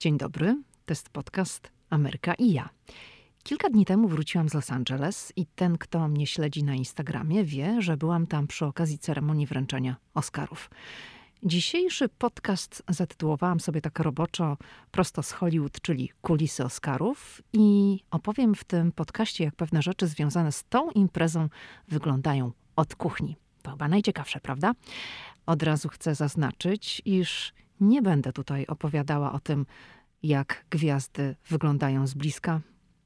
Dzień dobry, to jest podcast Ameryka i ja. Kilka dni temu wróciłam z Los Angeles i ten, kto mnie śledzi na Instagramie, wie, że byłam tam przy okazji ceremonii wręczenia Oscarów. Dzisiejszy podcast zatytułowałam sobie tak roboczo prosto z Hollywood, czyli kulisy Oscarów i opowiem w tym podcaście, jak pewne rzeczy związane z tą imprezą wyglądają od kuchni. To chyba najciekawsze, prawda? Od razu chcę zaznaczyć, iż nie będę tutaj opowiadała o tym, jak gwiazdy wyglądają z bliska.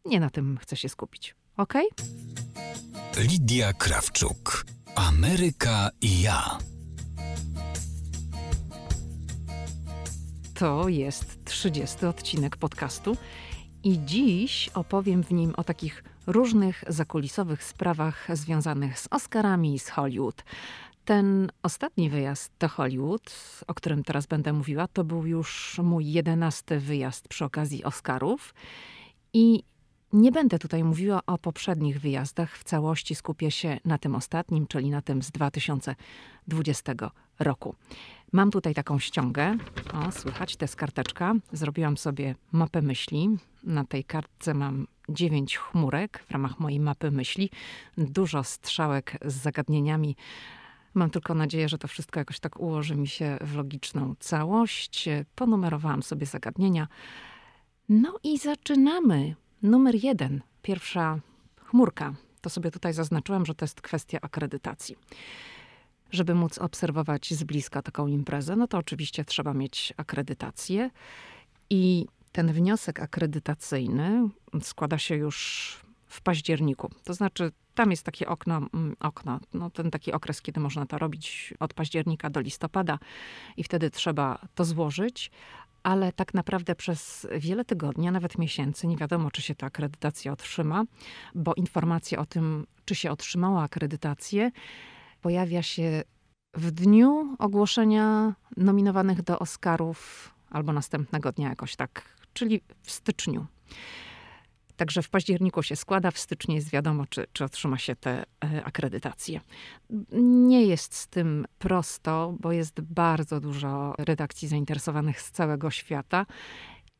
Nie na tym chcę się skupić. Ok? Lidia Krawczuk. Ameryka i ja. To jest 30 odcinek podcastu i dziś opowiem w nim o takich różnych zakulisowych sprawach związanych z Oscarami i z Hollywood. Ten ostatni wyjazd do Hollywood, o którym teraz będę mówiła, to był już mój jedenasty wyjazd przy okazji Oscarów. I nie będę tutaj mówiła o poprzednich wyjazdach, w całości skupię się na tym ostatnim, czyli na tym z 2020 roku. Mam tutaj taką ściągę. O, słychać, to jest karteczka. Zrobiłam sobie mapę myśli. Na tej kartce mam dziewięć chmurek w ramach mojej mapy myśli. Dużo strzałek z zagadnieniami Mam tylko nadzieję, że to wszystko jakoś tak ułoży mi się w logiczną całość. Ponumerowałam sobie zagadnienia. No i zaczynamy. Numer jeden, pierwsza chmurka. To sobie tutaj zaznaczyłam, że to jest kwestia akredytacji. Żeby móc obserwować z bliska taką imprezę, no to oczywiście trzeba mieć akredytację. I ten wniosek akredytacyjny składa się już w październiku. To znaczy, tam jest takie okno, mm, okno, no ten taki okres, kiedy można to robić od października do listopada i wtedy trzeba to złożyć, ale tak naprawdę przez wiele tygodni, a nawet miesięcy nie wiadomo, czy się ta akredytacja otrzyma, bo informacja o tym, czy się otrzymała akredytację, pojawia się w dniu ogłoszenia nominowanych do Oscarów albo następnego dnia jakoś tak, czyli w styczniu. Także w październiku się składa, w styczniu jest wiadomo, czy, czy otrzyma się te e, akredytacje. Nie jest z tym prosto, bo jest bardzo dużo redakcji zainteresowanych z całego świata.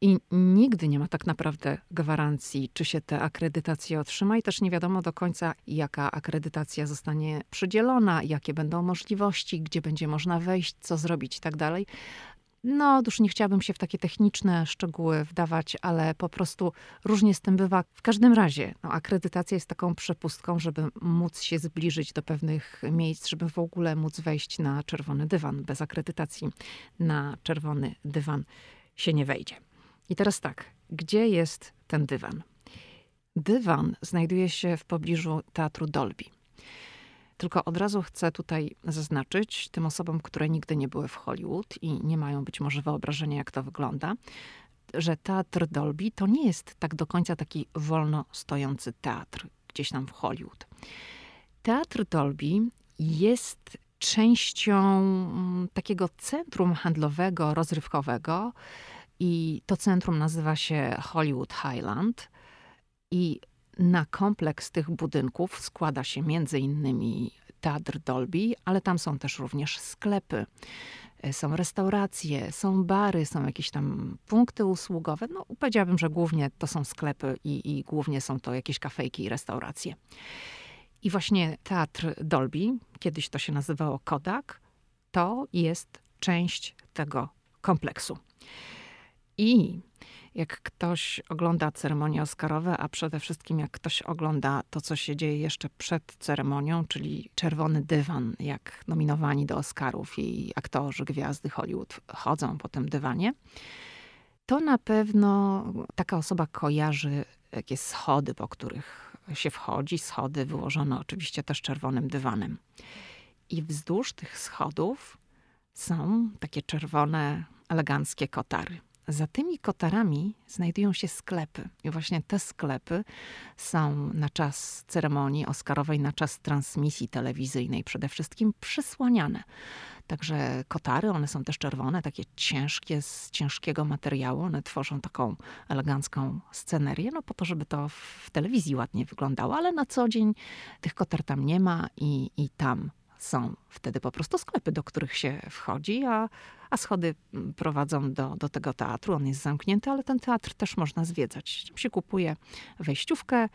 I nigdy nie ma tak naprawdę gwarancji, czy się te akredytacje otrzyma, i też nie wiadomo do końca, jaka akredytacja zostanie przydzielona, jakie będą możliwości, gdzie będzie można wejść, co zrobić i tak dalej. No, już nie chciałabym się w takie techniczne szczegóły wdawać, ale po prostu różnie z tym bywa. W każdym razie, no, akredytacja jest taką przepustką, żeby móc się zbliżyć do pewnych miejsc, żeby w ogóle móc wejść na czerwony dywan. Bez akredytacji na czerwony dywan się nie wejdzie. I teraz tak, gdzie jest ten dywan? Dywan znajduje się w pobliżu teatru Dolby. Tylko od razu chcę tutaj zaznaczyć tym osobom, które nigdy nie były w Hollywood i nie mają być może wyobrażenia, jak to wygląda, że teatr Dolby to nie jest tak do końca taki wolno stojący teatr gdzieś tam w Hollywood. Teatr Dolby jest częścią mm, takiego centrum handlowego, rozrywkowego i to centrum nazywa się Hollywood Highland. I na kompleks tych budynków składa się między innymi Teatr Dolby, ale tam są też również sklepy, e, są restauracje, są bary, są jakieś tam punkty usługowe. No, powiedziałabym, że głównie to są sklepy i, i głównie są to jakieś kafejki i restauracje. I właśnie Teatr Dolby, kiedyś to się nazywało Kodak, to jest część tego kompleksu. I jak ktoś ogląda ceremonie Oscarowe, a przede wszystkim jak ktoś ogląda to, co się dzieje jeszcze przed ceremonią, czyli czerwony dywan, jak nominowani do Oscarów i aktorzy, gwiazdy Hollywood chodzą po tym dywanie, to na pewno taka osoba kojarzy jakieś schody, po których się wchodzi, schody wyłożone oczywiście też czerwonym dywanem. I wzdłuż tych schodów są takie czerwone, eleganckie kotary. Za tymi kotarami znajdują się sklepy. I właśnie te sklepy są na czas ceremonii Oscarowej, na czas transmisji telewizyjnej przede wszystkim przysłaniane. Także kotary, one są też czerwone, takie ciężkie, z ciężkiego materiału. One tworzą taką elegancką scenerię, no po to, żeby to w telewizji ładnie wyglądało, ale na co dzień tych kotar tam nie ma i, i tam są wtedy po prostu sklepy, do których się wchodzi, a, a schody mm, prowadzą do, do tego teatru. On jest zamknięty, ale ten teatr też można zwiedzać. Tam się kupuje wejściówkę.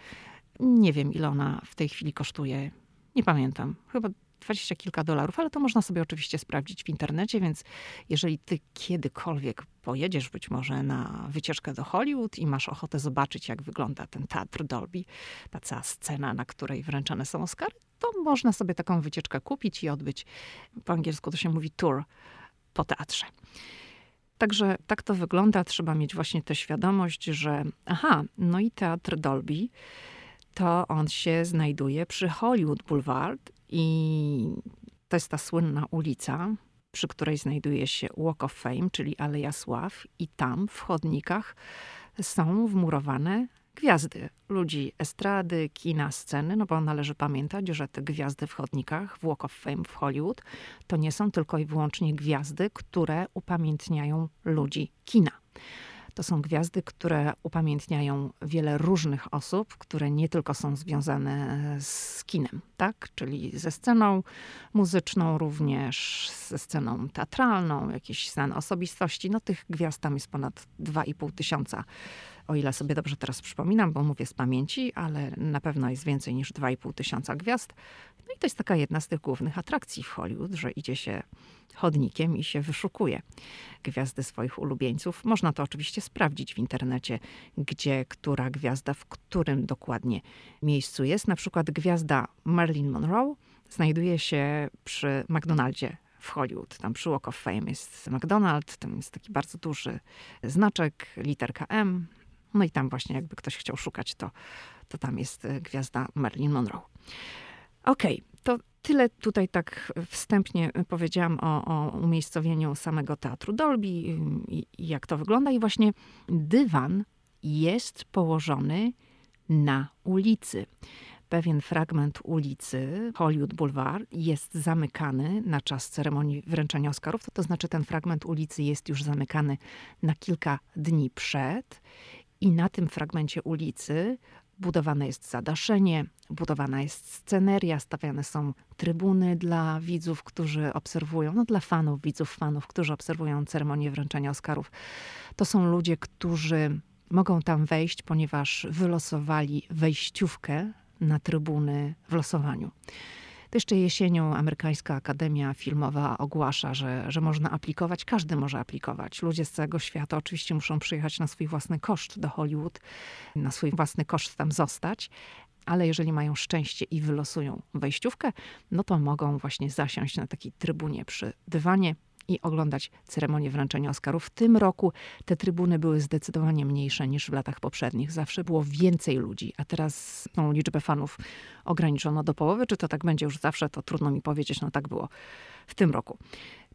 Nie wiem, ile ona w tej chwili kosztuje. Nie pamiętam. Chyba dwadzieścia kilka dolarów, ale to można sobie oczywiście sprawdzić w internecie, więc jeżeli ty kiedykolwiek pojedziesz być może na wycieczkę do Hollywood i masz ochotę zobaczyć, jak wygląda ten teatr Dolby, ta cała scena, na której wręczane są Oscary, to można sobie taką wycieczkę kupić i odbyć, po angielsku to się mówi tour po teatrze. Także tak to wygląda. Trzeba mieć właśnie tę świadomość, że aha, no i teatr Dolby, to on się znajduje przy Hollywood Boulevard i to jest ta słynna ulica, przy której znajduje się Walk of Fame, czyli Aleja Sław i tam w chodnikach są wmurowane gwiazdy, ludzi estrady, kina, sceny, no bo należy pamiętać, że te gwiazdy w chodnikach, w Walk of Fame w Hollywood, to nie są tylko i wyłącznie gwiazdy, które upamiętniają ludzi kina. To są gwiazdy, które upamiętniają wiele różnych osób, które nie tylko są związane z kinem, tak? Czyli ze sceną muzyczną, również ze sceną teatralną, jakieś znane osobistości. No tych gwiazd tam jest ponad 2,5 tysiąca o ile sobie dobrze teraz przypominam, bo mówię z pamięci, ale na pewno jest więcej niż 2,5 tysiąca gwiazd. No i to jest taka jedna z tych głównych atrakcji w Hollywood, że idzie się chodnikiem i się wyszukuje gwiazdy swoich ulubieńców. Można to oczywiście sprawdzić w internecie, gdzie która gwiazda w którym dokładnie miejscu jest. Na przykład gwiazda Marilyn Monroe znajduje się przy McDonaldzie w Hollywood. Tam przy Walk of Fame jest McDonald's, tam jest taki bardzo duży znaczek, literka M. No i tam właśnie jakby ktoś chciał szukać, to, to tam jest e, gwiazda Marilyn Monroe. Okej, okay, to tyle tutaj tak wstępnie powiedziałam o, o umiejscowieniu samego teatru Dolby i, i jak to wygląda. I właśnie dywan jest położony na ulicy. Pewien fragment ulicy Hollywood Boulevard jest zamykany na czas ceremonii wręczenia Oscarów. To, to znaczy, ten fragment ulicy jest już zamykany na kilka dni przed, i na tym fragmencie ulicy budowane jest zadaszenie, budowana jest sceneria, stawiane są trybuny dla widzów, którzy obserwują, no dla fanów, widzów, fanów, którzy obserwują ceremonię wręczenia Oscarów. To są ludzie, którzy mogą tam wejść, ponieważ wylosowali wejściówkę na trybuny w losowaniu. Jeszcze jesienią amerykańska Akademia Filmowa ogłasza, że, że można aplikować. Każdy może aplikować. Ludzie z całego świata oczywiście muszą przyjechać na swój własny koszt do Hollywood, na swój własny koszt tam zostać, ale jeżeli mają szczęście i wylosują wejściówkę, no to mogą właśnie zasiąść na takiej trybunie przy dywanie i oglądać ceremonię wręczenia Oscarów. W tym roku te trybuny były zdecydowanie mniejsze niż w latach poprzednich. Zawsze było więcej ludzi, a teraz tą liczbę fanów ograniczono do połowy. Czy to tak będzie już zawsze, to trudno mi powiedzieć. No tak było w tym roku.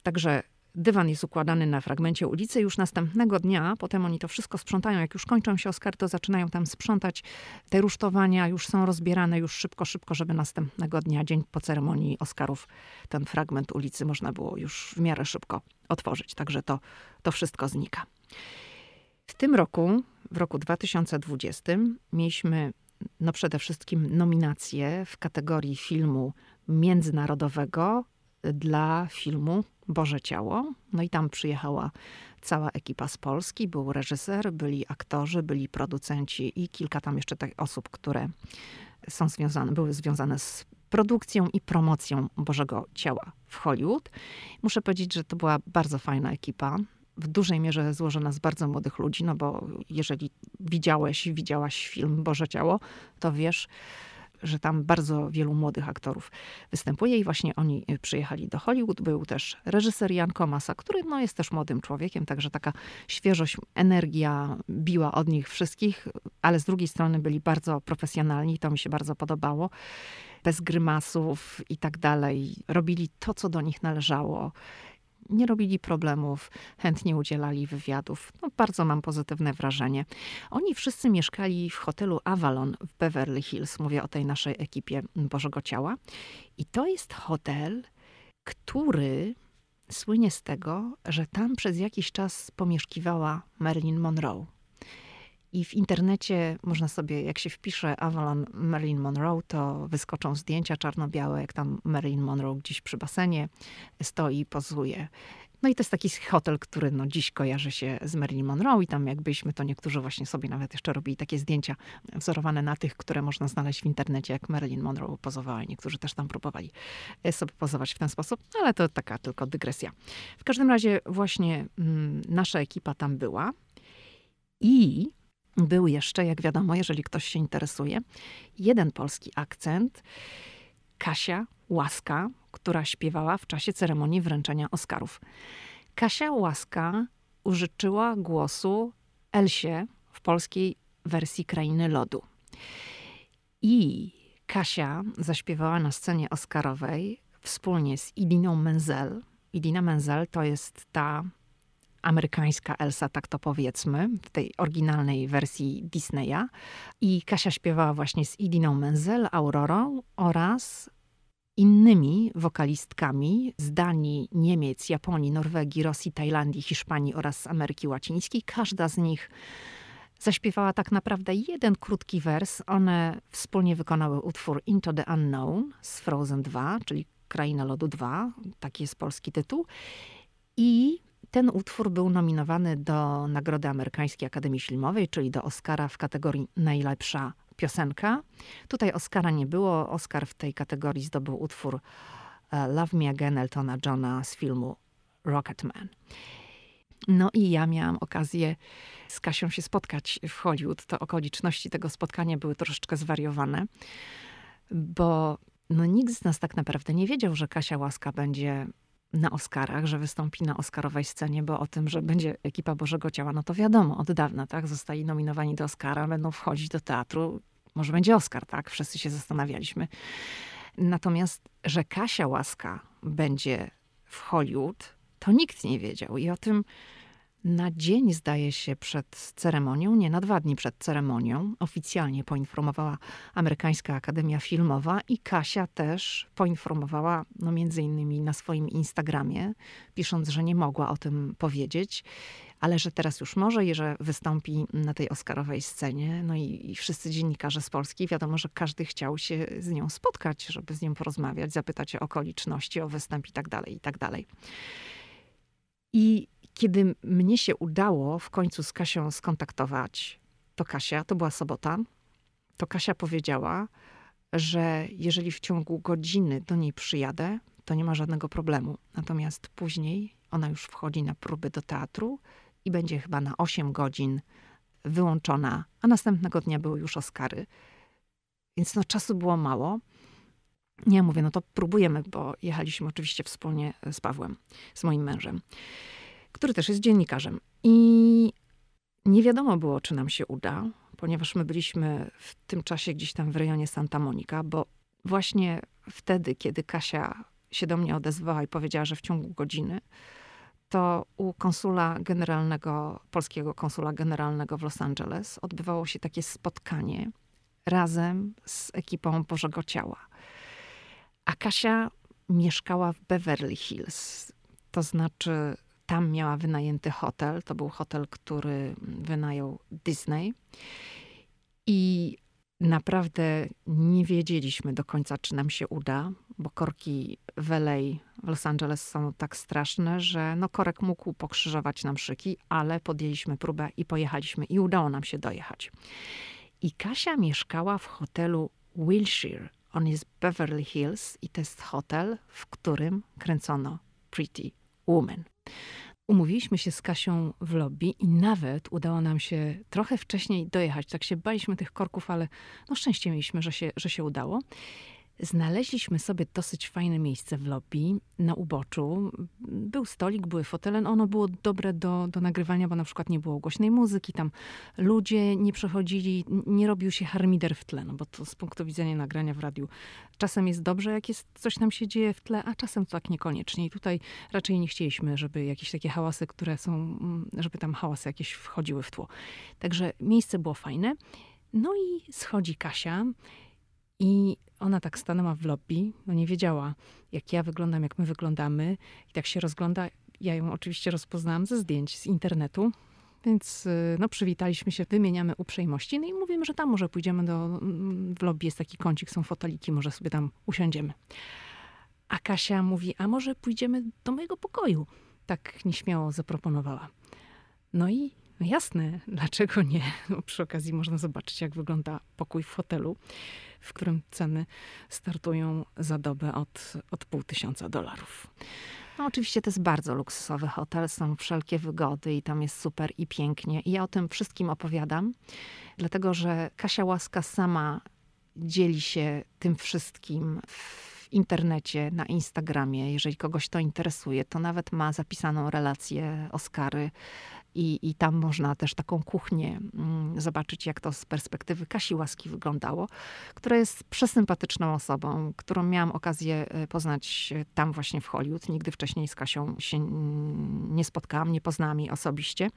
Także dywan jest układany na fragmencie ulicy. Już następnego dnia, potem oni to wszystko sprzątają. Jak już kończą się Oscar, to zaczynają tam sprzątać. Te rusztowania już są rozbierane już szybko, szybko, żeby następnego dnia, dzień po ceremonii Oscarów, ten fragment ulicy można było już w miarę szybko otworzyć. Także to, to wszystko znika. W tym roku, w roku 2020, mieliśmy no przede wszystkim nominacje w kategorii filmu międzynarodowego dla filmu Boże Ciało. No i tam przyjechała cała ekipa z Polski. Był reżyser, byli aktorzy, byli producenci i kilka tam jeszcze tych osób, które są związane, były związane z produkcją i promocją Bożego Ciała w Hollywood. Muszę powiedzieć, że to była bardzo fajna ekipa. W dużej mierze złożona z bardzo młodych ludzi, no bo jeżeli widziałeś, widziałaś film Boże Ciało, to wiesz, że tam bardzo wielu młodych aktorów występuje i właśnie oni y, przyjechali do Hollywood. Był też reżyser Jan Komasa, który no, jest też młodym człowiekiem, także taka świeżość, energia biła od nich wszystkich, ale z drugiej strony byli bardzo profesjonalni, to mi się bardzo podobało. Bez grymasów i tak dalej. Robili to, co do nich należało nie robili problemów, chętnie udzielali wywiadów. No, bardzo mam pozytywne wrażenie. Oni wszyscy mieszkali w hotelu Avalon w Beverly Hills. Mówię o tej naszej ekipie Bożego Ciała. I to jest hotel, który słynie z tego, że tam przez jakiś czas pomieszkiwała Marilyn Monroe. I w internecie można sobie, jak się wpisze Avalon Marilyn Monroe, to wyskoczą zdjęcia czarno-białe, jak tam Marilyn Monroe gdzieś przy basenie stoi, pozuje. No i to jest taki hotel, który no dziś kojarzy się z Marilyn Monroe i tam jakbyśmy to niektórzy właśnie sobie nawet jeszcze robili takie zdjęcia wzorowane na tych, które można znaleźć w internecie, jak Marilyn Monroe pozowała. Niektórzy też tam próbowali e, sobie pozować w ten sposób, ale to taka tylko dygresja. W każdym razie właśnie mm, nasza ekipa tam była i był jeszcze, jak wiadomo, jeżeli ktoś się interesuje, jeden polski akcent. Kasia Łaska, która śpiewała w czasie ceremonii wręczenia Oscarów. Kasia Łaska użyczyła głosu Elsie w polskiej wersji Krainy Lodu. I Kasia zaśpiewała na scenie Oscarowej wspólnie z Idiną Menzel. Idina Menzel to jest ta amerykańska Elsa, tak to powiedzmy, w tej oryginalnej wersji Disneya. I Kasia śpiewała właśnie z Idiną Menzel, Aurorą oraz innymi wokalistkami z Danii, Niemiec, Japonii, Norwegii, Rosji, Tajlandii, Hiszpanii oraz Ameryki Łacińskiej. Każda z nich zaśpiewała tak naprawdę jeden krótki wers. One wspólnie wykonały utwór Into the Unknown z Frozen 2, czyli Kraina Lodu 2, taki jest polski tytuł. I ten utwór był nominowany do Nagrody Amerykańskiej Akademii Filmowej, czyli do Oscara w kategorii najlepsza piosenka. Tutaj Oscara nie było. Oscar w tej kategorii zdobył utwór e, Love Me Again Eltona Johna z filmu Rocketman. No i ja miałam okazję z Kasią się spotkać w Hollywood. To okoliczności tego spotkania były troszeczkę zwariowane, bo no, nikt z nas tak naprawdę nie wiedział, że Kasia Łaska będzie na Oscarach, że wystąpi na Oscarowej scenie, bo o tym, że będzie ekipa Bożego Ciała, no to wiadomo od dawna, tak? Zostali nominowani do Oscara, będą wchodzić do teatru. Może będzie Oscar, tak? Wszyscy się zastanawialiśmy. Natomiast, że Kasia Łaska będzie w Hollywood, to nikt nie wiedział. I o tym na dzień, zdaje się, przed ceremonią, nie na dwa dni przed ceremonią, oficjalnie poinformowała Amerykańska Akademia Filmowa i Kasia też poinformowała, no między innymi na swoim Instagramie, pisząc, że nie mogła o tym powiedzieć, ale że teraz już może i że wystąpi na tej Oscarowej scenie. No i, i wszyscy dziennikarze z Polski, wiadomo, że każdy chciał się z nią spotkać, żeby z nią porozmawiać, zapytać o okoliczności, o występ i tak dalej, i tak dalej. I kiedy mnie się udało w końcu z Kasią skontaktować, to Kasia, to była sobota, to Kasia powiedziała, że jeżeli w ciągu godziny do niej przyjadę, to nie ma żadnego problemu. Natomiast później ona już wchodzi na próby do teatru i będzie chyba na 8 godzin wyłączona, a następnego dnia były już Oscary. Więc no czasu było mało. Ja mówię, no to próbujemy, bo jechaliśmy oczywiście wspólnie z Pawłem, z moim mężem który też jest dziennikarzem. I nie wiadomo było, czy nam się uda, ponieważ my byliśmy w tym czasie gdzieś tam w rejonie Santa Monica, bo właśnie wtedy, kiedy Kasia się do mnie odezwała i powiedziała, że w ciągu godziny, to u konsula generalnego, polskiego konsula generalnego w Los Angeles odbywało się takie spotkanie razem z ekipą Bożego Ciała. A Kasia mieszkała w Beverly Hills, to znaczy tam miała wynajęty hotel. To był hotel, który wynajął Disney. I naprawdę nie wiedzieliśmy do końca, czy nam się uda, bo korki w LA, w Los Angeles są tak straszne, że no korek mógł pokrzyżować nam szyki, ale podjęliśmy próbę i pojechaliśmy i udało nam się dojechać. I Kasia mieszkała w hotelu Wilshire. On jest Beverly Hills i to jest hotel, w którym kręcono Pretty Woman. Umówiliśmy się z Kasią w lobby i nawet udało nam się trochę wcześniej dojechać. Tak się baliśmy tych korków, ale no szczęście mieliśmy, że się, że się udało. Znaleźliśmy sobie dosyć fajne miejsce w lobby na uboczu. Był stolik, były fotele. No ono było dobre do, do nagrywania, bo na przykład nie było głośnej muzyki. Tam ludzie nie przechodzili, nie robił się harmider w tle, no bo to z punktu widzenia nagrania w radiu czasem jest dobrze, jak jest coś tam się dzieje w tle, a czasem to tak niekoniecznie. I tutaj raczej nie chcieliśmy, żeby jakieś takie hałasy, które są, mm, żeby tam hałasy jakieś wchodziły w tło. Także miejsce było fajne. No i schodzi Kasia i ona tak stanęła w lobby, no nie wiedziała, jak ja wyglądam, jak my wyglądamy. I tak się rozgląda. Ja ją oczywiście rozpoznałam ze zdjęć z internetu. Więc y, no, przywitaliśmy się, wymieniamy uprzejmości, no i mówimy, że tam może pójdziemy do, mm, w lobby jest taki kącik, są foteliki, może sobie tam usiądziemy. A Kasia mówi, a może pójdziemy do mojego pokoju? Tak nieśmiało zaproponowała. No i no jasne, dlaczego nie? No, przy okazji można zobaczyć, jak wygląda pokój w hotelu, w którym ceny startują za dobę od, od pół tysiąca dolarów. No oczywiście to jest bardzo luksusowy hotel, są wszelkie wygody i tam jest super i pięknie. I ja o tym wszystkim opowiadam, dlatego że Kasia Łaska sama dzieli się tym wszystkim w internecie, na Instagramie. Jeżeli kogoś to interesuje, to nawet ma zapisaną relację Oscary i, I tam można też taką kuchnię mm, zobaczyć, jak to z perspektywy Kasi Łaski wyglądało, która jest przesympatyczną osobą, którą miałam okazję e, poznać e, tam właśnie w Hollywood. Nigdy wcześniej z Kasią się nie spotkałam, nie poznałam jej osobiście.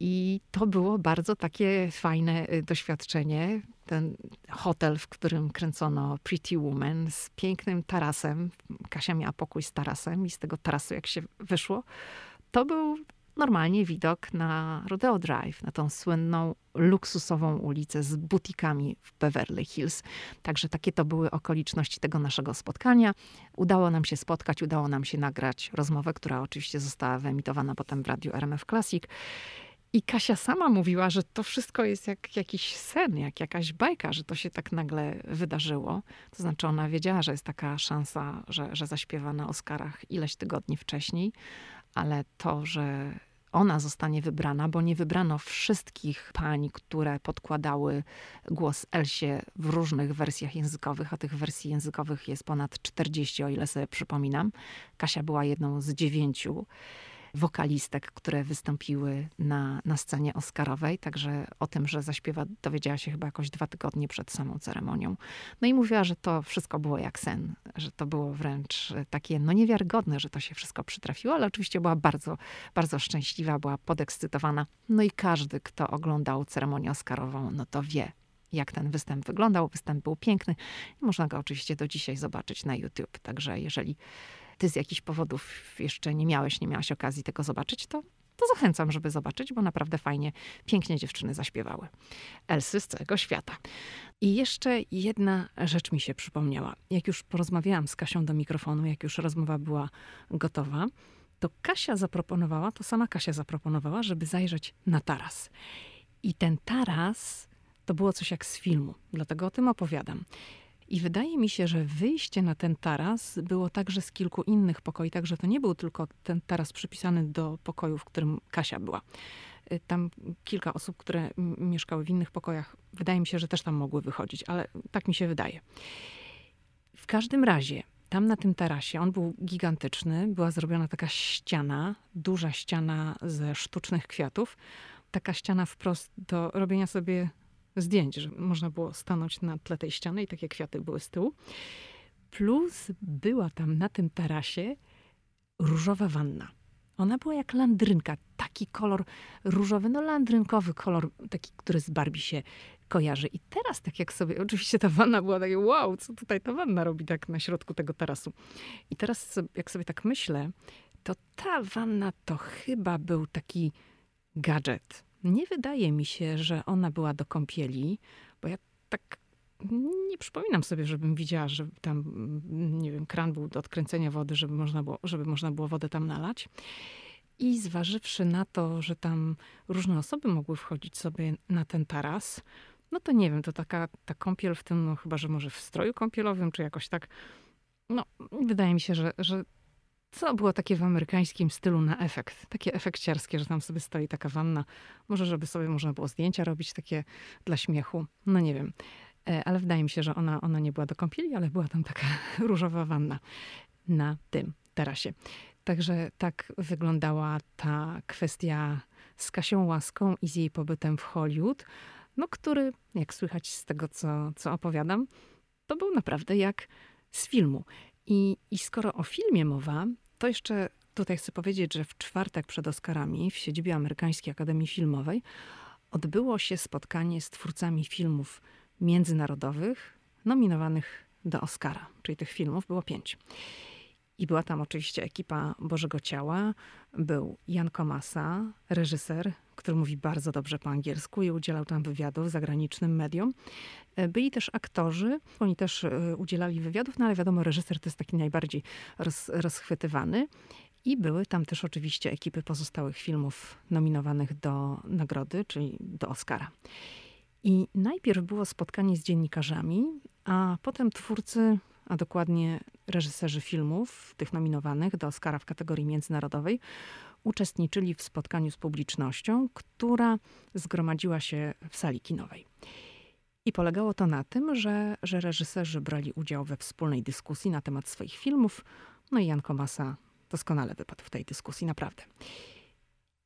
I to było bardzo takie fajne e, doświadczenie. Ten hotel, w którym kręcono Pretty Woman z pięknym tarasem. Kasia miała pokój z tarasem i z tego tarasu, jak się wyszło, to był normalnie widok na Rodeo Drive, na tą słynną, luksusową ulicę z butikami w Beverly Hills. Także takie to były okoliczności tego naszego spotkania. Udało nam się spotkać, udało nam się nagrać rozmowę, która oczywiście została wyemitowana potem w radiu RMF Classic. I Kasia sama mówiła, że to wszystko jest jak jakiś sen, jak jakaś bajka, że to się tak nagle wydarzyło. To znaczy, ona wiedziała, że jest taka szansa, że, że zaśpiewa na Oscarach ileś tygodni wcześniej, ale to, że ona zostanie wybrana, bo nie wybrano wszystkich pań, które podkładały głos Elsie w różnych wersjach językowych, a tych wersji językowych jest ponad 40, o ile sobie przypominam. Kasia była jedną z dziewięciu wokalistek, które wystąpiły na, na scenie Oscarowej. Także o tym, że zaśpiewa, dowiedziała się chyba jakoś dwa tygodnie przed samą ceremonią. No i mówiła, że to wszystko było jak sen, że to było wręcz takie no niewiarygodne, że to się wszystko przytrafiło, ale oczywiście była bardzo, bardzo szczęśliwa, była podekscytowana. No i każdy, kto oglądał ceremonię Oscarową, no to wie, jak ten występ wyglądał. Występ był piękny. Można go oczywiście do dzisiaj zobaczyć na YouTube. Także jeżeli ty z jakichś powodów jeszcze nie miałeś, nie miałaś okazji tego zobaczyć, to, to zachęcam, żeby zobaczyć, bo naprawdę fajnie, pięknie dziewczyny zaśpiewały. Elsy z całego świata. I jeszcze jedna rzecz mi się przypomniała. Jak już porozmawiałam z Kasią do mikrofonu, jak już rozmowa była gotowa, to Kasia zaproponowała, to sama Kasia zaproponowała, żeby zajrzeć na taras. I ten taras to było coś jak z filmu, dlatego o tym opowiadam. I wydaje mi się, że wyjście na ten taras było także z kilku innych pokoi, także to nie był tylko ten taras przypisany do pokoju, w którym Kasia była. Y, tam kilka osób, które mieszkały w innych pokojach, wydaje mi się, że też tam mogły wychodzić, ale tak mi się wydaje. W każdym razie, tam na tym tarasie, on był gigantyczny, była zrobiona taka ściana, duża ściana ze sztucznych kwiatów. Taka ściana wprost do robienia sobie zdjęć, że można było stanąć na tle tej ściany i takie kwiaty były z tyłu. Plus była tam na tym tarasie różowa wanna. Ona była jak landrynka, taki kolor różowy, no landrynkowy kolor, taki, który z Barbie się kojarzy. I teraz, tak jak sobie, oczywiście ta wanna była takie, wow, co tutaj ta wanna robi tak na środku tego tarasu. I teraz, jak sobie tak myślę, to ta wanna to chyba był taki gadżet nie wydaje mi się, że ona była do kąpieli, bo ja tak nie przypominam sobie, żebym widziała, że tam, nie wiem, kran był do odkręcenia wody, żeby można było, żeby można było wodę tam nalać. I zważywszy na to, że tam różne osoby mogły wchodzić sobie na ten taras, no to nie wiem, to taka ta kąpiel w tym, no chyba, że może w stroju kąpielowym, czy jakoś tak, no wydaje mi się, że, że co było takie w amerykańskim stylu na efekt. Takie efekciarskie, że tam sobie stoi taka wanna. Może, żeby sobie można było zdjęcia robić takie dla śmiechu. No nie wiem. E, ale wydaje mi się, że ona, ona nie była do kąpieli, ale była tam taka różowa wanna na tym tarasie. Także tak wyglądała ta kwestia z Kasią Łaską i z jej pobytem w Hollywood, no który, jak słychać z tego, co, co opowiadam, to był naprawdę jak z filmu. I, I skoro o filmie mowa, to jeszcze tutaj chcę powiedzieć, że w czwartek przed Oscarami w siedzibie Amerykańskiej Akademii Filmowej odbyło się spotkanie z twórcami filmów międzynarodowych nominowanych do Oscara, czyli tych filmów było pięć. I była tam oczywiście ekipa Bożego Ciała. Był Jan Komasa, reżyser, który mówi bardzo dobrze po angielsku i udzielał tam wywiadów zagranicznym mediom. E, byli też aktorzy, oni też e, udzielali wywiadów, no ale wiadomo, reżyser to jest taki najbardziej roz, rozchwytywany. I były tam też oczywiście ekipy pozostałych filmów nominowanych do nagrody, czyli do Oscara. I najpierw było spotkanie z dziennikarzami, a potem twórcy, a dokładnie reżyserzy filmów, tych nominowanych do Oscara w kategorii międzynarodowej, uczestniczyli w spotkaniu z publicznością, która zgromadziła się w sali kinowej. I polegało to na tym, że, że reżyserzy brali udział we wspólnej dyskusji na temat swoich filmów. No i Jan Komasa doskonale wypadł w tej dyskusji, naprawdę.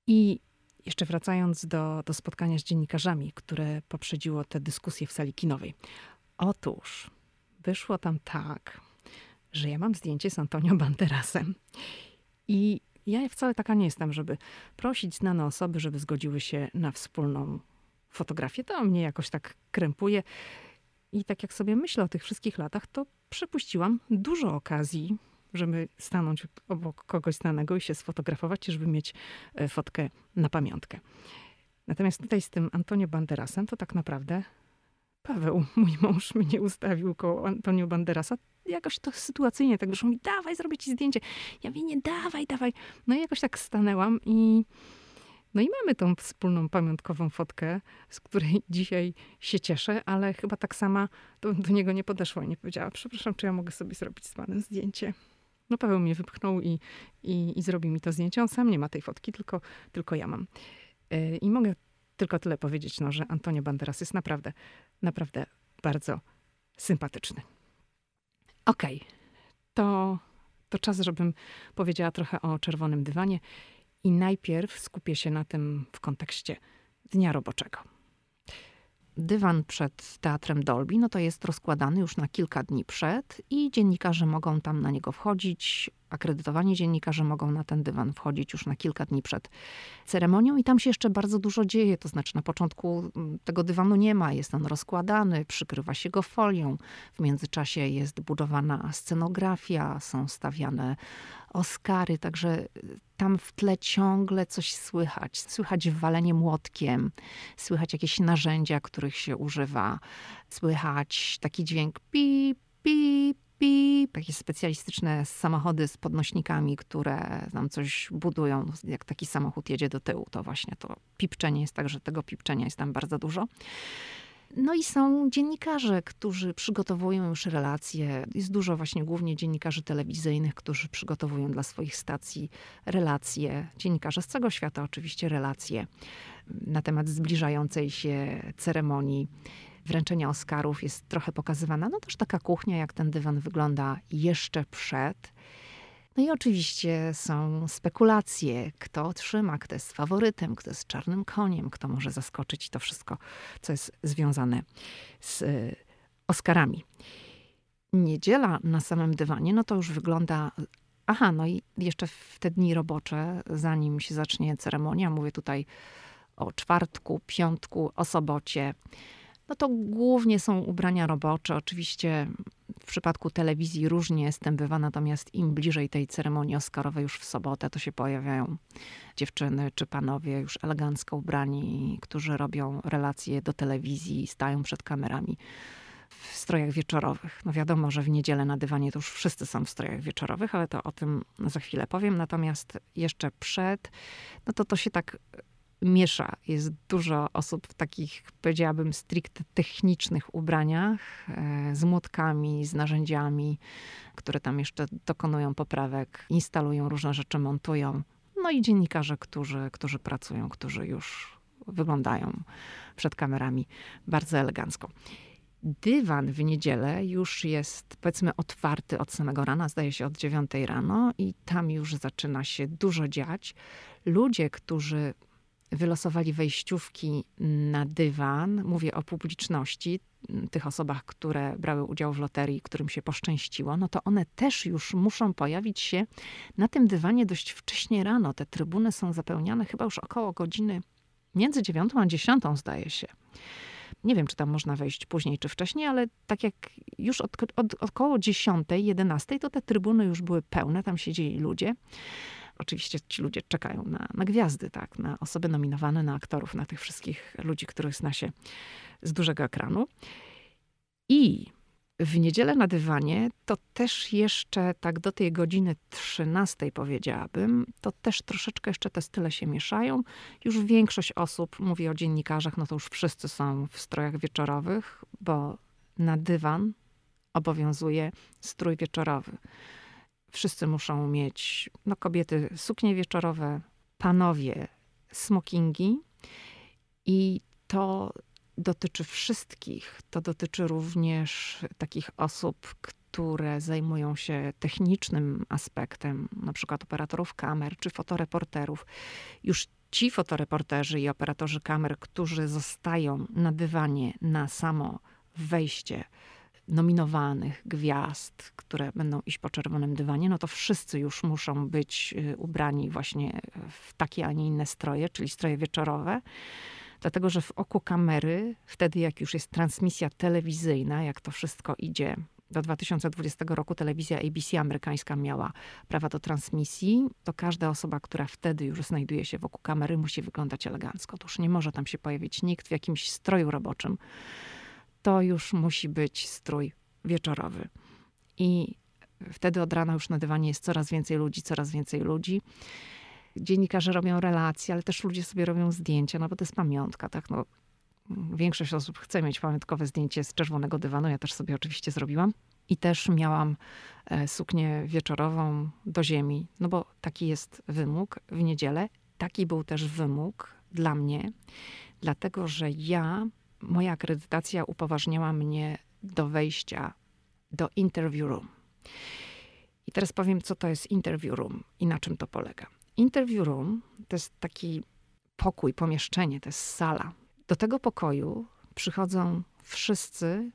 I jeszcze wracając do, do spotkania z dziennikarzami, które poprzedziło tę dyskusję w sali kinowej. Otóż wyszło tam tak, że ja mam zdjęcie z Antonio Banderasem. I ja wcale taka nie jestem, żeby prosić znane osoby, żeby zgodziły się na wspólną fotografię. To mnie jakoś tak krępuje. I tak jak sobie myślę o tych wszystkich latach, to przepuściłam dużo okazji, żeby stanąć obok kogoś znanego i się sfotografować, żeby mieć e, fotkę na pamiątkę. Natomiast tutaj z tym Antonio Banderasem to tak naprawdę Paweł, mój mąż, mnie ustawił koło Antonio Banderasa. Jakoś to sytuacyjnie, tak wyszło mi, dawaj, zrobię ci zdjęcie. Ja mówię, nie, dawaj, dawaj. No i jakoś tak stanęłam i no i mamy tą wspólną pamiątkową fotkę, z której dzisiaj się cieszę, ale chyba tak sama do, do niego nie podeszła i nie powiedziała, przepraszam, czy ja mogę sobie zrobić z panem zdjęcie. No Paweł mnie wypchnął i, i, i zrobił mi to zdjęcie. On sam nie ma tej fotki, tylko, tylko ja mam. Yy, I mogę tylko tyle powiedzieć, no, że Antonio Banderas jest naprawdę, naprawdę bardzo sympatyczny. Okej, okay. to, to czas, żebym powiedziała trochę o czerwonym dywanie i najpierw skupię się na tym w kontekście dnia roboczego dywan przed teatrem Dolby, no to jest rozkładany już na kilka dni przed i dziennikarze mogą tam na niego wchodzić, akredytowani dziennikarze mogą na ten dywan wchodzić już na kilka dni przed ceremonią i tam się jeszcze bardzo dużo dzieje. To znaczy na początku mm, tego dywanu nie ma, jest on rozkładany, przykrywa się go folią. W międzyczasie jest budowana scenografia, są stawiane Oscary, także y, tam w tle ciągle coś słychać. Słychać walenie młotkiem, słychać jakieś narzędzia, których się używa, słychać taki dźwięk pip, pip, pip, jakieś specjalistyczne samochody z podnośnikami, które nam coś budują. Jak taki samochód jedzie do tyłu, to właśnie to pipczenie jest tak, że tego pipczenia jest tam bardzo dużo. No i są dziennikarze, którzy przygotowują już relacje. Jest dużo właśnie głównie dziennikarzy telewizyjnych, którzy przygotowują dla swoich stacji relacje. Dziennikarze z całego świata oczywiście relacje na temat zbliżającej się ceremonii wręczenia Oscarów jest trochę pokazywana. No też taka kuchnia, jak ten dywan wygląda jeszcze przed. No i oczywiście są spekulacje, kto trzyma, kto jest faworytem, kto jest czarnym koniem, kto może zaskoczyć to wszystko, co jest związane z y, Oscarami. Niedziela na samym dywanie, no to już wygląda. Aha, no i jeszcze w te dni robocze, zanim się zacznie ceremonia, mówię tutaj o czwartku, piątku, o sobocie no to głównie są ubrania robocze. Oczywiście w przypadku telewizji różnie tym bywa, natomiast im bliżej tej ceremonii Oscarowej już w sobotę, to się pojawiają dziewczyny czy panowie już elegancko ubrani, którzy robią relacje do telewizji, stają przed kamerami w strojach wieczorowych. No wiadomo, że w niedzielę na dywanie to już wszyscy są w strojach wieczorowych, ale to o tym za chwilę powiem. Natomiast jeszcze przed, no to to się tak miesza. Jest dużo osób w takich, powiedziałabym, stricte technicznych ubraniach, e, z młotkami, z narzędziami, które tam jeszcze dokonują poprawek, instalują różne rzeczy, montują. No i dziennikarze, którzy, którzy pracują, którzy już wyglądają przed kamerami bardzo elegancko. Dywan w niedzielę już jest, powiedzmy, otwarty od samego rana, zdaje się od 9 rano, i tam już zaczyna się dużo dziać. Ludzie, którzy wylosowali wejściówki na dywan. Mówię o publiczności, tych osobach, które brały udział w loterii, którym się poszczęściło, no to one też już muszą pojawić się na tym dywanie dość wcześnie rano. Te trybuny są zapełniane chyba już około godziny między dziewiątą a dziesiątą, zdaje się. Nie wiem, czy tam można wejść później czy wcześniej, ale tak jak już od, od około 10, 11, to te trybuny już były pełne, tam siedzieli ludzie. Oczywiście ci ludzie czekają na, na gwiazdy, tak, na osoby nominowane, na aktorów, na tych wszystkich ludzi, których zna się z dużego ekranu. I w niedzielę na dywanie to też jeszcze tak do tej godziny 13 powiedziałabym, to też troszeczkę jeszcze te style się mieszają. Już większość osób, mówię o dziennikarzach, no to już wszyscy są w strojach wieczorowych, bo na dywan obowiązuje strój wieczorowy. Wszyscy muszą mieć, no kobiety suknie wieczorowe, panowie smokingi i to dotyczy wszystkich. To dotyczy również takich osób, które zajmują się technicznym aspektem, na przykład operatorów kamer czy fotoreporterów. Już ci fotoreporterzy i operatorzy kamer, którzy zostają na dywanie na samo wejście nominowanych gwiazd, które będą iść po czerwonym dywanie, no to wszyscy już muszą być y, ubrani właśnie w takie, a nie inne stroje, czyli stroje wieczorowe. Dlatego, że w oku kamery, wtedy jak już jest transmisja telewizyjna, jak to wszystko idzie do 2020 roku telewizja ABC amerykańska miała prawa do transmisji, to każda osoba, która wtedy już znajduje się wokół kamery, musi wyglądać elegancko. Otóż nie może tam się pojawić nikt w jakimś stroju roboczym. To już musi być strój wieczorowy. I wtedy od rana już na dywanie jest coraz więcej ludzi, coraz więcej ludzi dziennikarze robią relacje, ale też ludzie sobie robią zdjęcia, no bo to jest pamiątka, tak? No, większość osób chce mieć pamiątkowe zdjęcie z czerwonego dywanu. Ja też sobie oczywiście zrobiłam. I też miałam e, suknię wieczorową do ziemi, no bo taki jest wymóg w niedzielę. Taki był też wymóg dla mnie, dlatego że ja, moja akredytacja upoważniała mnie do wejścia do interview room. I teraz powiem, co to jest interview room i na czym to polega. Interview room to jest taki pokój, pomieszczenie, to jest sala. Do tego pokoju przychodzą wszyscy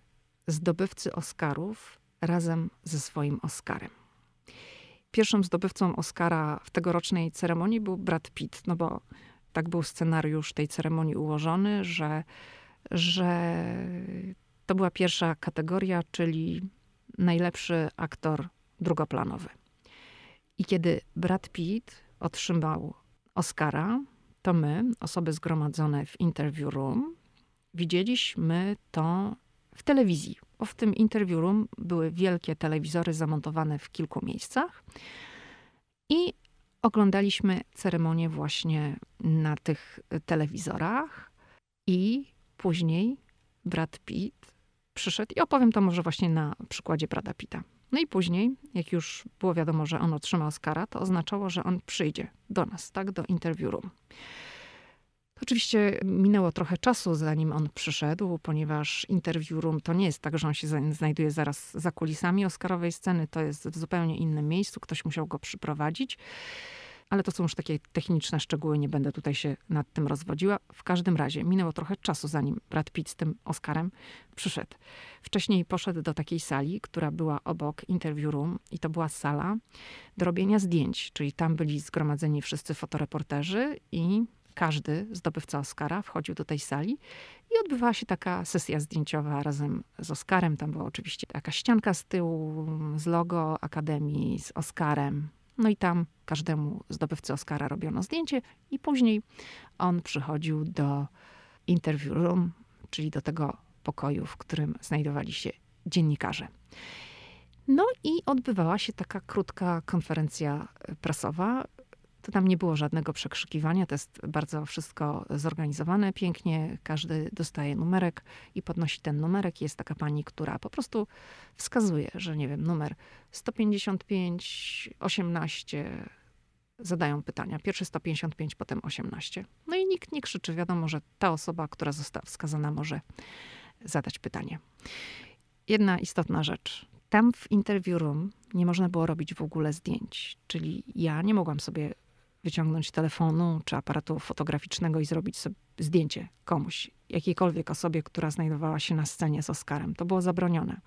zdobywcy Oscarów razem ze swoim Oscarem. Pierwszym zdobywcą Oscara w tegorocznej ceremonii był Brad Pitt, no bo tak był scenariusz tej ceremonii ułożony, że, że to była pierwsza kategoria, czyli najlepszy aktor drugoplanowy. I kiedy Brad Pitt otrzymał Oscara, to my, osoby zgromadzone w interview room, widzieliśmy to w telewizji. Bo w tym interview room były wielkie telewizory zamontowane w kilku miejscach i oglądaliśmy ceremonię właśnie na tych telewizorach i później Brad Pitt przyszedł i opowiem to może właśnie na przykładzie Brada Pitta. No i później, jak już było wiadomo, że on otrzyma Oscara, to oznaczało, że on przyjdzie do nas, tak, do interview room. Oczywiście minęło trochę czasu, zanim on przyszedł, ponieważ interview room to nie jest tak, że on się znajduje zaraz za kulisami Oscarowej sceny, to jest w zupełnie innym miejscu, ktoś musiał go przyprowadzić ale to są już takie techniczne szczegóły, nie będę tutaj się nad tym rozwodziła. W każdym razie minęło trochę czasu, zanim Brad Pitt z tym Oscarem przyszedł. Wcześniej poszedł do takiej sali, która była obok interview room i to była sala do robienia zdjęć, czyli tam byli zgromadzeni wszyscy fotoreporterzy i każdy zdobywca Oscara wchodził do tej sali i odbywała się taka sesja zdjęciowa razem z Oscarem. Tam była oczywiście jakaś ścianka z tyłu z logo Akademii, z Oscarem, no i tam każdemu zdobywcy Oscara robiono zdjęcie i później on przychodził do interview room, czyli do tego pokoju, w którym znajdowali się dziennikarze. No i odbywała się taka krótka konferencja prasowa. To tam nie było żadnego przekrzykiwania, to jest bardzo wszystko zorganizowane pięknie. Każdy dostaje numerek i podnosi ten numerek. Jest taka pani, która po prostu wskazuje, że nie wiem, numer 155, 18, zadają pytania. Pierwszy 155, potem 18. No i nikt nie krzyczy. Wiadomo, że ta osoba, która została wskazana, może zadać pytanie. Jedna istotna rzecz. Tam w interview room nie można było robić w ogóle zdjęć. Czyli ja nie mogłam sobie wyciągnąć telefonu czy aparatu fotograficznego i zrobić sobie zdjęcie komuś, jakiejkolwiek osobie, która znajdowała się na scenie z Oscarem. To było zabronione.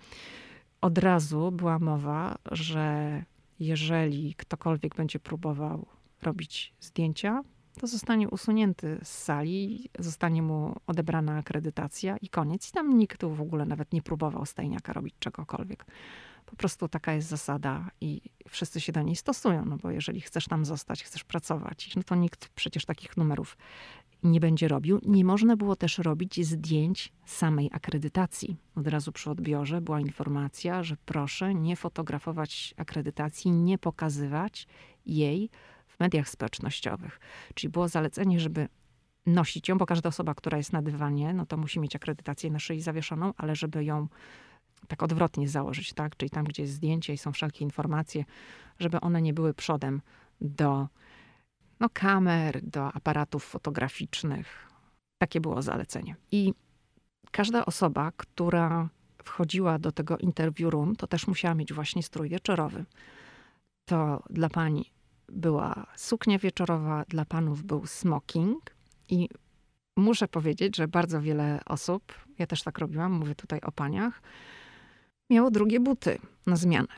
Od razu była mowa, że jeżeli ktokolwiek będzie próbował robić zdjęcia to zostanie usunięty z sali, zostanie mu odebrana akredytacja i koniec. I tam nikt tu w ogóle nawet nie próbował stajniaka robić czegokolwiek. Po prostu taka jest zasada i wszyscy się do niej stosują, no bo jeżeli chcesz tam zostać, chcesz pracować, no to nikt przecież takich numerów nie będzie robił. Nie można było też robić zdjęć samej akredytacji. Od razu przy odbiorze była informacja, że proszę nie fotografować akredytacji, nie pokazywać jej w mediach społecznościowych. Czyli było zalecenie, żeby nosić ją, bo każda osoba, która jest na dywanie, no to musi mieć akredytację na szyi zawieszoną, ale żeby ją tak odwrotnie założyć, tak? Czyli tam, gdzie jest zdjęcie i są wszelkie informacje, żeby one nie były przodem do no, kamer, do aparatów fotograficznych. Takie było zalecenie. I każda osoba, która wchodziła do tego interview room, to też musiała mieć właśnie strój wieczorowy. To dla pani była suknia wieczorowa, dla panów był smoking i muszę powiedzieć, że bardzo wiele osób, ja też tak robiłam, mówię tutaj o paniach, miało drugie buty na zmianę.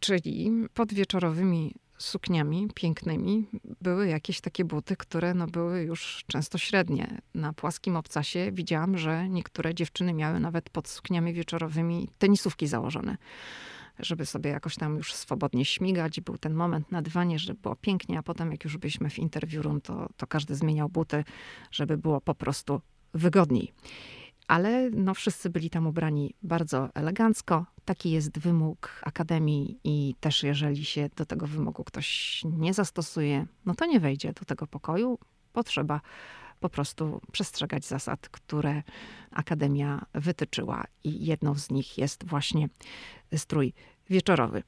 Czyli pod wieczorowymi sukniami pięknymi były jakieś takie buty, które no były już często średnie. Na płaskim obcasie widziałam, że niektóre dziewczyny miały nawet pod sukniami wieczorowymi tenisówki założone, żeby sobie jakoś tam już swobodnie śmigać. Był ten moment na dywanie, żeby było pięknie, a potem jak już byliśmy w interview room, to, to każdy zmieniał buty, żeby było po prostu wygodniej. Ale no, wszyscy byli tam ubrani bardzo elegancko. Taki jest wymóg akademii, i też jeżeli się do tego wymogu ktoś nie zastosuje, no to nie wejdzie do tego pokoju. Potrzeba po prostu przestrzegać zasad, które akademia wytyczyła, i jedną z nich jest właśnie strój wieczorowy.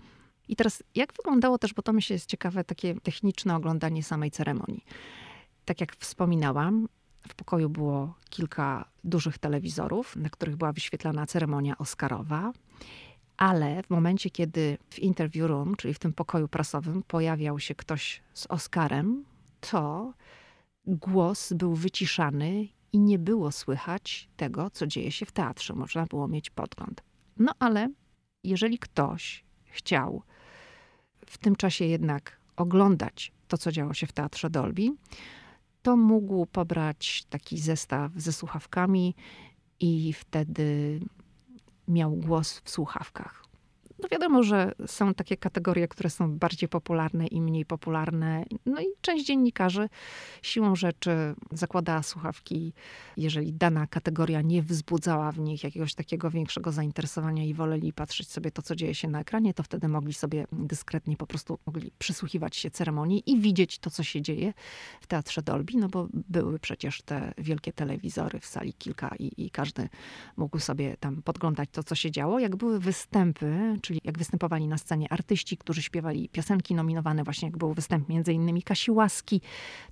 I teraz, jak wyglądało też, bo to myślę jest ciekawe, takie techniczne oglądanie samej ceremonii. Tak jak wspominałam, w pokoju było kilka dużych telewizorów, na których była wyświetlana ceremonia Oscarowa. Ale w momencie, kiedy w interview room, czyli w tym pokoju prasowym, pojawiał się ktoś z Oscarem, to głos był wyciszany i nie było słychać tego, co dzieje się w teatrze. Można było mieć podgląd. No ale jeżeli ktoś chciał w tym czasie jednak oglądać to, co działo się w teatrze Dolby, to mógł pobrać taki zestaw ze słuchawkami i wtedy miał głos w słuchawkach. No wiadomo, że są takie kategorie, które są bardziej popularne i mniej popularne. No i część dziennikarzy siłą rzeczy zakłada słuchawki, jeżeli dana kategoria nie wzbudzała w nich jakiegoś takiego większego zainteresowania i woleli patrzeć sobie to, co dzieje się na ekranie, to wtedy mogli sobie dyskretnie po prostu mogli przysłuchiwać się ceremonii i widzieć to, co się dzieje w teatrze Dolby, no bo były przecież te wielkie telewizory w sali kilka i, i każdy mógł sobie tam podglądać to, co się działo. Jak były występy, czyli jak występowali na scenie artyści, którzy śpiewali piosenki nominowane, właśnie jak był występ między innymi Kasi Łaski,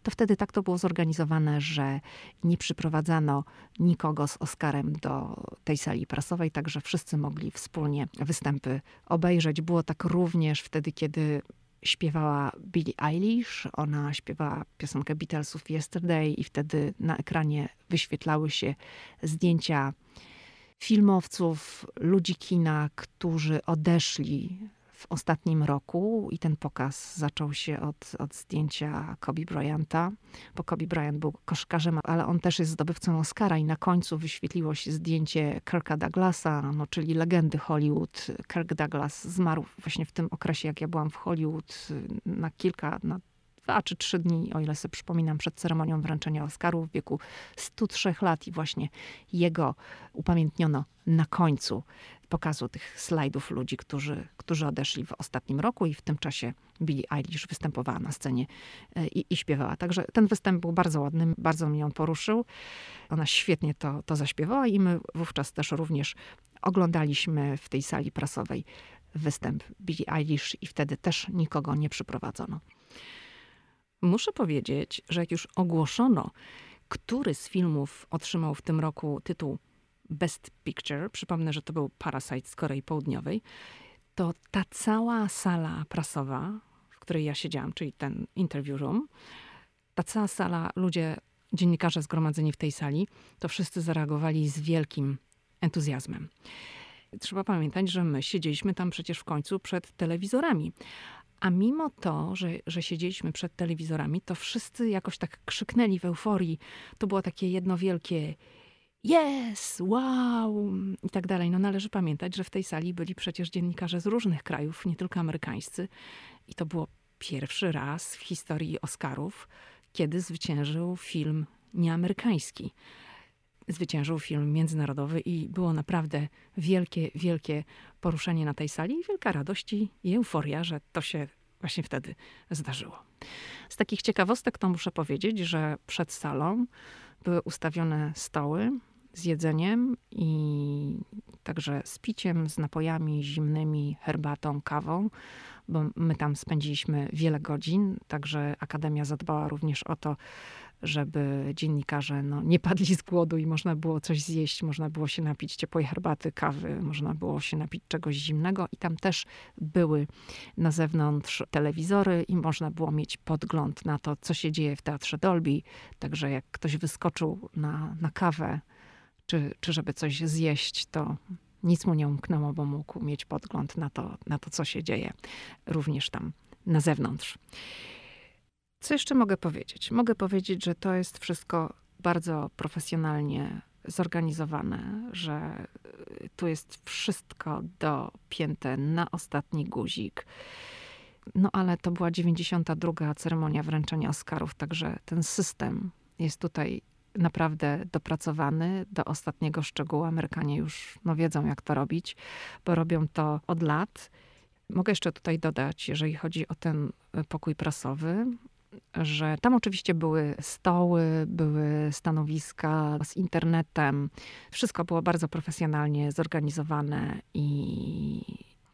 to wtedy tak to było zorganizowane, że nie przyprowadzano nikogo z Oscarem do tej sali prasowej, także wszyscy mogli wspólnie występy obejrzeć. Było tak również wtedy, kiedy śpiewała Billie Eilish. Ona śpiewała piosenkę Beatlesów Yesterday i wtedy na ekranie wyświetlały się zdjęcia filmowców, ludzi kina, którzy odeszli w ostatnim roku i ten pokaz zaczął się od, od zdjęcia Kobe Bryanta, bo Kobe Bryant był koszkarzem, ale on też jest zdobywcą Oscara i na końcu wyświetliło się zdjęcie Kirka Douglasa, no, czyli legendy Hollywood. Kirk Douglas zmarł właśnie w tym okresie, jak ja byłam w Hollywood na kilka, na dwa czy trzy dni, o ile sobie przypominam, przed ceremonią wręczenia Oscarów w wieku 103 lat i właśnie jego upamiętniono na końcu pokazu tych slajdów ludzi, którzy, którzy odeszli w ostatnim roku i w tym czasie Billie Eilish występowała na scenie e, i, i śpiewała. Także ten występ był bardzo ładny, bardzo mnie on poruszył. Ona świetnie to, to zaśpiewała i my wówczas też również oglądaliśmy w tej sali prasowej występ Billie Eilish i wtedy też nikogo nie przyprowadzono. Muszę powiedzieć, że jak już ogłoszono, który z filmów otrzymał w tym roku tytuł Best Picture, przypomnę, że to był Parasite z Korei Południowej, to ta cała sala prasowa, w której ja siedziałam, czyli ten interview room, ta cała sala, ludzie, dziennikarze zgromadzeni w tej sali, to wszyscy zareagowali z wielkim entuzjazmem. Trzeba pamiętać, że my siedzieliśmy tam przecież w końcu przed telewizorami, A mimo to, że, że siedzieliśmy przed telewizorami, to wszyscy jakoś tak krzyknęli w euforii. To było takie jedno wielkie yes, wow i tak dalej. No należy pamiętać, że w tej sali byli przecież dziennikarze z różnych krajów, nie tylko amerykańscy. I to było pierwszy raz w historii Oscarów, kiedy zwyciężył film nieamerykański. Zwyciężył film międzynarodowy i było naprawdę wielkie, wielkie poruszenie na tej sali i wielka radość i euforia, że to się właśnie wtedy zdarzyło. Z takich ciekawostek to muszę powiedzieć, że przed salą były ustawione stoły z jedzeniem i także z piciem, z napojami zimnymi, herbatą, kawą, bo my tam spędziliśmy wiele godzin, także Akademia zadbała również o to, żeby dziennikarze no, nie padli z głodu i można było coś zjeść, można było się napić ciepłej herbaty, kawy, można było się napić czegoś zimnego i tam też były na zewnątrz telewizory i można było mieć podgląd na to, co się dzieje w Teatrze Dolby. Także jak ktoś wyskoczył na, na kawę, czy, czy żeby coś zjeść, to nic mu nie umknęło, bo mógł mieć podgląd na to, na to, co się dzieje również tam na zewnątrz. Co jeszcze mogę powiedzieć? Mogę powiedzieć, że to jest wszystko bardzo profesjonalnie zorganizowane, że tu jest wszystko dopięte na ostatni guzik. No ale to była 92. ceremonia wręczenia Oscarów, także ten system jest tutaj naprawdę dopracowany do ostatniego szczegółu. Amerykanie już no, wiedzą, jak to robić, bo robią to od lat. Mogę jeszcze tutaj dodać, jeżeli chodzi o ten pokój prasowy, że tam oczywiście były stoły, były stanowiska z internetem. Wszystko było bardzo profesjonalnie zorganizowane i,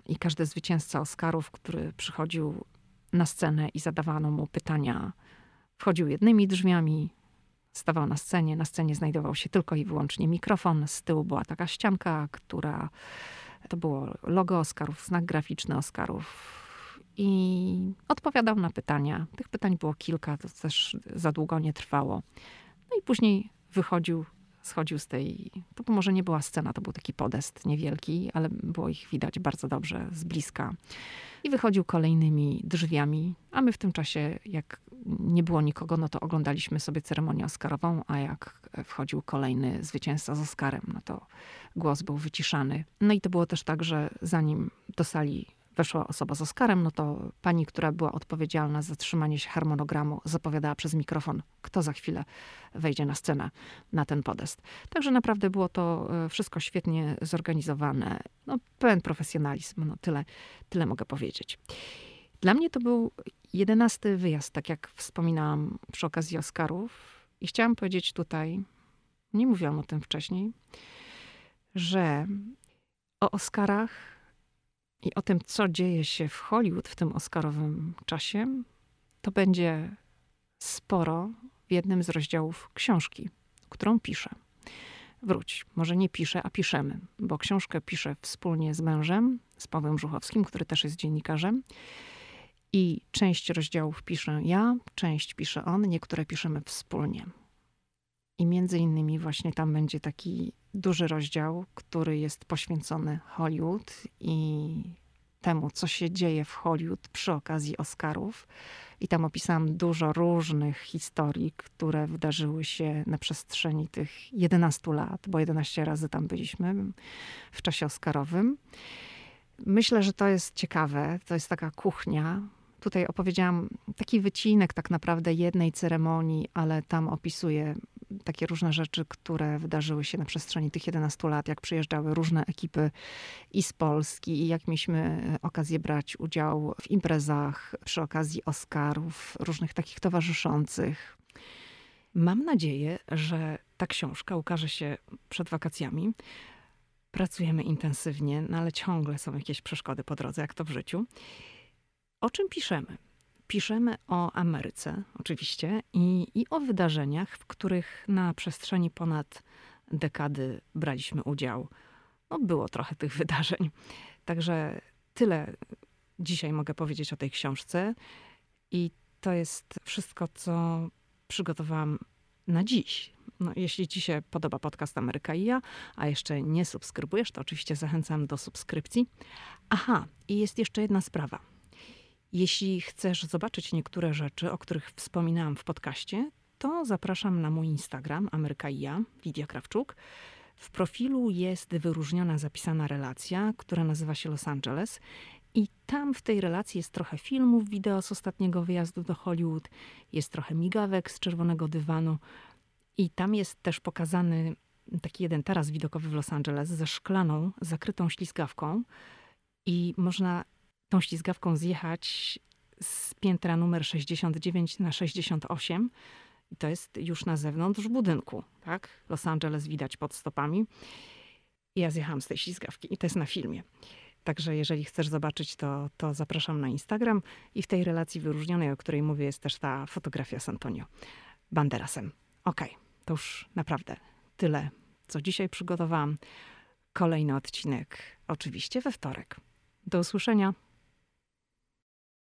i każdy zwycięzca Oscarów, który przychodził na scenę i zadawano mu pytania, wchodził jednymi drzwiami, stawał na scenie. Na scenie znajdował się tylko i wyłącznie mikrofon. Z tyłu była taka ścianka, która to było logo Oscarów, znak graficzny Oscarów i odpowiadał na pytania. Tych pytań było kilka, to też za długo nie trwało. No i później wychodził, schodził z tej. To może nie była scena, to był taki podest niewielki, ale było ich widać bardzo dobrze z bliska. I wychodził kolejnymi drzwiami, a my w tym czasie, jak nie było nikogo, no to oglądaliśmy sobie ceremonię Oscarową, a jak wchodził kolejny zwycięzca z Oscarem, no to głos był wyciszany. No i to było też tak, że zanim do sali weszła osoba z Oscarem, no to pani, która była odpowiedzialna za trzymanie się harmonogramu, zapowiadała przez mikrofon, kto za chwilę wejdzie na scenę, na ten podest. Także naprawdę było to e, wszystko świetnie zorganizowane. No, pełen profesjonalizm, no tyle, tyle mogę powiedzieć. Dla mnie to był jedenasty wyjazd, tak jak wspominałam przy okazji Oscarów. I chciałam powiedzieć tutaj, nie mówiłam o tym wcześniej, że o Oscarach i o tym, co dzieje się w Hollywood w tym Oscarowym czasie, to będzie sporo w jednym z rozdziałów książki, którą piszę. Wróć, może nie piszę, a piszemy, bo książkę piszę wspólnie z mężem, z Pawłem Żuchowskim, który też jest dziennikarzem. I część rozdziałów piszę ja, część pisze on, niektóre piszemy wspólnie. I między innymi właśnie tam będzie taki duży rozdział, który jest poświęcony Hollywood i temu, co się dzieje w Hollywood przy okazji Oscarów. I tam opisałam dużo różnych historii, które wydarzyły się na przestrzeni tych 11 lat, bo 11 razy tam byliśmy w czasie Oscarowym. Myślę, że to jest ciekawe. To jest taka kuchnia, Tutaj opowiedziałam taki wycinek tak naprawdę jednej ceremonii, ale tam opisuję takie różne rzeczy, które wydarzyły się na przestrzeni tych 11 lat, jak przyjeżdżały różne ekipy i z Polski, i jak mieliśmy okazję brać udział w imprezach przy okazji Oscarów, różnych takich towarzyszących. Mam nadzieję, że ta książka ukaże się przed wakacjami. Pracujemy intensywnie, no ale ciągle są jakieś przeszkody po drodze, jak to w życiu. O czym piszemy? Piszemy o Ameryce, oczywiście, i, i o wydarzeniach, w których na przestrzeni ponad dekady braliśmy udział. No, było trochę tych wydarzeń. Także tyle dzisiaj mogę powiedzieć o tej książce. I to jest wszystko, co przygotowałam na dziś. No, jeśli Ci się podoba podcast Ameryka i ja, a jeszcze nie subskrybujesz, to oczywiście zachęcam do subskrypcji. Aha, i jest jeszcze jedna sprawa. Jeśli chcesz zobaczyć niektóre rzeczy, o których wspominałam w podcaście, to zapraszam na mój Instagram, Ameryka i ja, Lidia Krawczuk. W profilu jest wyróżniona zapisana relacja, która nazywa się Los Angeles. I tam w tej relacji jest trochę filmów, wideo z ostatniego wyjazdu do Hollywood, jest trochę migawek z czerwonego dywanu. I tam jest też pokazany taki jeden taras widokowy w Los Angeles ze szklaną, zakrytą ślizgawką. I można tą ślizgawką zjechać z piętra numer 69 na 68 i to jest już na zewnątrz budynku, tak? Los Angeles widać pod stopami. I ja zjechałam z tej ślizgawki i to jest na filmie. Także jeżeli chcesz zobaczyć, to, to zapraszam na Instagram. I w tej relacji wyróżnionej, o której mówię, jest też ta fotografia z Antonio Banderasem. Okej, okay, to już naprawdę tyle, co dzisiaj przygotowałam. Kolejny odcinek oczywiście we wtorek. Do usłyszenia.